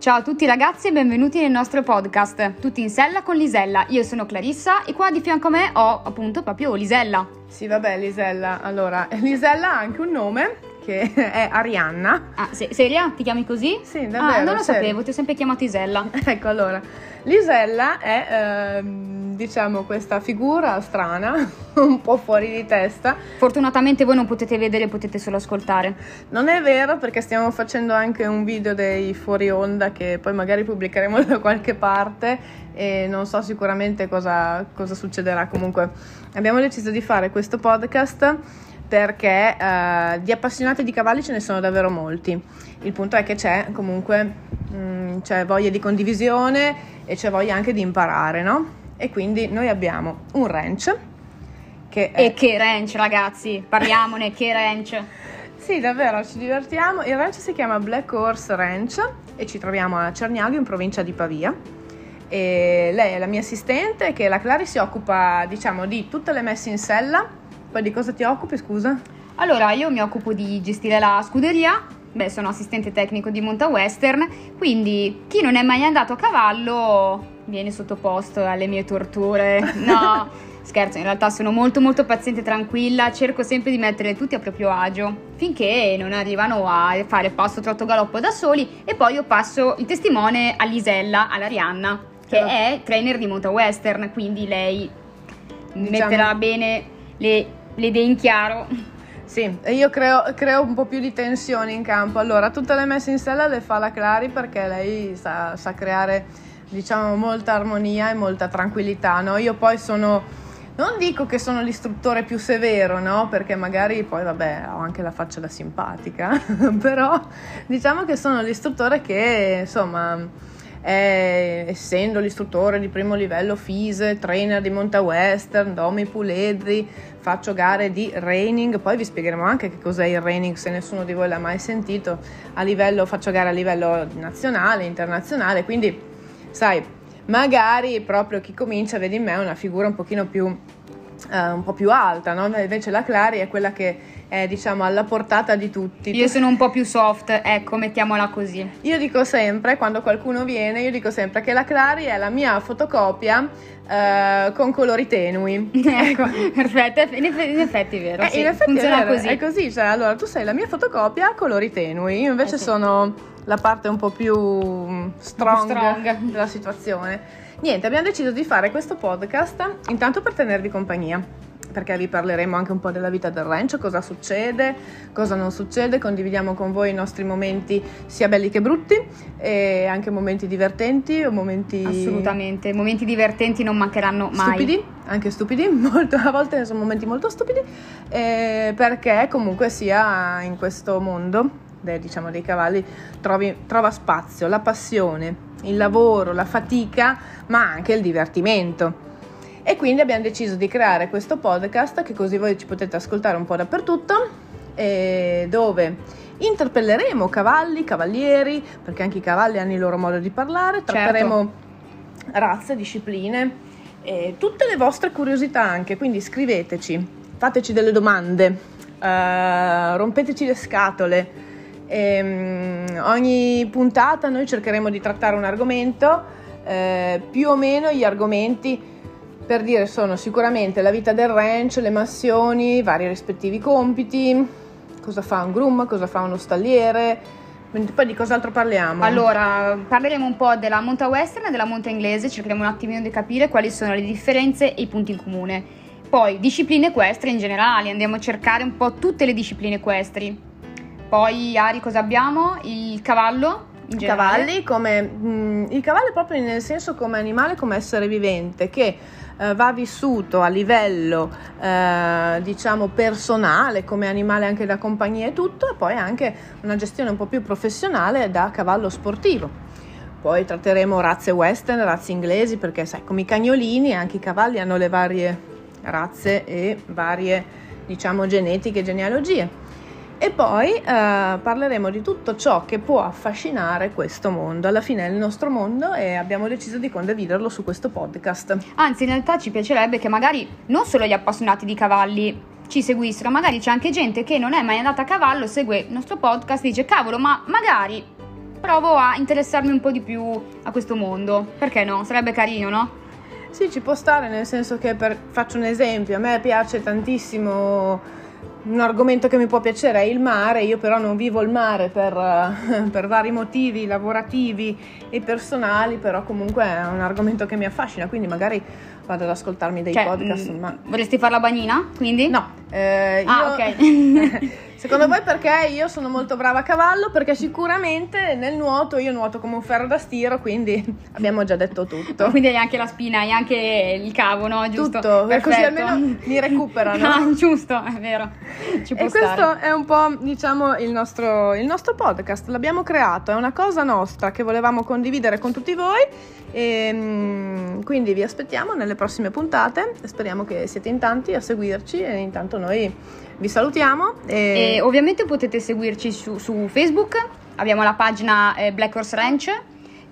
Ciao a tutti ragazzi e benvenuti nel nostro podcast, tutti in sella con Lisella. Io sono Clarissa e qua di fianco a me ho appunto proprio Lisella. Sì, vabbè, Lisella. Allora, Lisella ha anche un nome che è Arianna. Ah, se- seria? Ti chiami così? Sì, davvero. Ah, non lo serio. sapevo, ti ho sempre chiamato Isella. Ecco, allora, Lisella è, ehm, diciamo, questa figura strana, un po' fuori di testa. Fortunatamente voi non potete vedere, potete solo ascoltare. Non è vero perché stiamo facendo anche un video dei fuori onda che poi magari pubblicheremo da qualche parte e non so sicuramente cosa, cosa succederà. Comunque abbiamo deciso di fare questo podcast perché eh, di appassionati di cavalli ce ne sono davvero molti. Il punto è che c'è comunque mm, c'è voglia di condivisione e c'è voglia anche di imparare, no? E quindi noi abbiamo un ranch che è E che ranch ragazzi, parliamone, che ranch. sì, davvero, ci divertiamo. Il ranch si chiama Black Horse Ranch e ci troviamo a Cerniago in provincia di Pavia. E lei è la mia assistente che la Clary si occupa, diciamo, di tutte le messe in sella. Poi di cosa ti occupi, scusa? Allora, io mi occupo di gestire la scuderia. Beh, sono assistente tecnico di Monta Western, quindi chi non è mai andato a cavallo viene sottoposto alle mie torture. No, scherzo, in realtà sono molto molto paziente e tranquilla, cerco sempre di mettere tutti a proprio agio, finché non arrivano a fare passo trotto galoppo da soli e poi io passo il testimone all'Isella, all'Arianna, che Però- è trainer di Monta Western, quindi lei Diciamo- metterà bene le, le idee in chiaro. Sì, io creo, creo un po' più di tensione in campo. Allora, tutte le messe in sella le fa la Clary perché lei sa, sa creare, diciamo, molta armonia e molta tranquillità, no? Io poi sono... Non dico che sono l'istruttore più severo, no? Perché magari poi, vabbè, ho anche la faccia da simpatica, però diciamo che sono l'istruttore che, insomma, è- essendo l'istruttore di primo livello FISE, trainer di Monta Western, Domi Pulezzi, faccio gare di reining, poi vi spiegheremo anche che cos'è il reining se nessuno di voi l'ha mai sentito, livello, faccio gare a livello nazionale, internazionale, quindi sai, magari proprio chi comincia vedi in me una figura un pochino più eh, un po' più alta, no? invece la Clary è quella che è diciamo alla portata di tutti. Io sono un po' più soft, ecco, mettiamola così. Io dico sempre, quando qualcuno viene, io dico sempre che la Clary è la mia fotocopia eh, con colori tenui. ecco, perfetto, in effetti, in effetti è vero, Eh, sì, in effetti funziona è, vero, così. è così, cioè, allora tu sei la mia fotocopia a colori tenui, io invece Eh sì. sono la parte un po' più mm, strong, strong. della situazione. Niente, abbiamo deciso di fare questo podcast intanto per tenervi compagnia, perché vi parleremo anche un po' della vita del ranch, cosa succede, cosa non succede, condividiamo con voi i nostri momenti sia belli che brutti e anche momenti divertenti o momenti Assolutamente, momenti divertenti non mancheranno mai. stupidi, anche stupidi, molto, a volte sono momenti molto stupidi, eh, perché comunque sia in questo mondo de- diciamo, dei cavalli trovi- trova spazio la passione, il lavoro, la fatica, ma anche il divertimento. E quindi abbiamo deciso di creare questo podcast che così voi ci potete ascoltare un po' dappertutto, dove interpelleremo cavalli, cavalieri, perché anche i cavalli hanno il loro modo di parlare, tratteremo razze, discipline, e tutte le vostre curiosità anche, quindi scriveteci, fateci delle domande, eh, rompeteci le scatole. Ehm, ogni puntata noi cercheremo di trattare un argomento, eh, più o meno gli argomenti per dire sono sicuramente la vita del ranch, le massioni, i vari rispettivi compiti, cosa fa un groom, cosa fa uno stalliere, poi di cos'altro parliamo? Allora, parleremo un po' della monta western e della monta inglese, cercheremo un attimino di capire quali sono le differenze e i punti in comune. Poi, discipline equestri in generale, andiamo a cercare un po' tutte le discipline equestri. Poi, Ari, cosa abbiamo? Il cavallo, I cavalli come mm, il cavallo è proprio nel senso come animale, come essere vivente che eh, va vissuto a livello eh, diciamo personale, come animale anche da compagnia e tutto, e poi anche una gestione un po' più professionale da cavallo sportivo. Poi tratteremo razze western, razze inglesi, perché sai, come i cagnolini, anche i cavalli hanno le varie razze e varie, diciamo, genetiche, genealogie. E poi eh, parleremo di tutto ciò che può affascinare questo mondo. Alla fine è il nostro mondo e abbiamo deciso di condividerlo su questo podcast. Anzi, in realtà ci piacerebbe che magari non solo gli appassionati di cavalli ci seguissero, magari c'è anche gente che non è mai andata a cavallo, segue il nostro podcast e dice cavolo, ma magari provo a interessarmi un po' di più a questo mondo. Perché no? Sarebbe carino, no? Sì, ci può stare, nel senso che per, faccio un esempio, a me piace tantissimo un argomento che mi può piacere è il mare, io però non vivo il mare per, per, vari motivi lavorativi e personali, però comunque è un argomento che mi affascina, quindi magari vado ad ascoltarmi dei cioè, podcast. Mh, ma... Vorresti fare la bagnina, quindi? No. Eh, ah, io... ok. Secondo voi perché io sono molto brava a cavallo? Perché sicuramente nel nuoto io nuoto come un ferro da stiro, quindi abbiamo già detto tutto. Quindi hai anche la spina, hai anche il cavo, no? Giusto? Tutto, Perfetto. così almeno mi recuperano. ah, giusto, è vero. Ci può e stare. questo è un po', diciamo, il nostro, il nostro podcast. L'abbiamo creato, è una cosa nostra che volevamo condividere con tutti voi. E, mm, quindi vi aspettiamo nelle prossime puntate. Speriamo che siete in tanti a seguirci e intanto noi vi salutiamo. E, e ovviamente potete seguirci su, su, Facebook, abbiamo la pagina eh, Black Horse Ranch.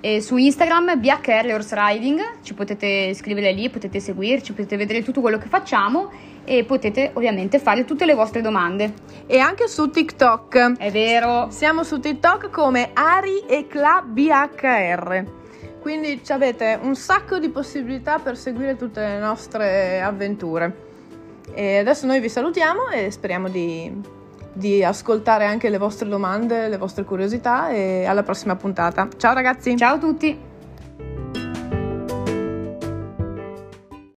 E su Instagram BHR Horse Riding, ci potete scrivere lì, potete seguirci, potete vedere tutto quello che facciamo e potete ovviamente fare tutte le vostre domande. E anche su TikTok. È vero. Siamo su TikTok come Ari e Cla BHR. Quindi avete un sacco di possibilità per seguire tutte le nostre avventure. E adesso noi vi salutiamo e speriamo di, di ascoltare anche le vostre domande, le vostre curiosità e alla prossima puntata. Ciao ragazzi! Ciao a tutti!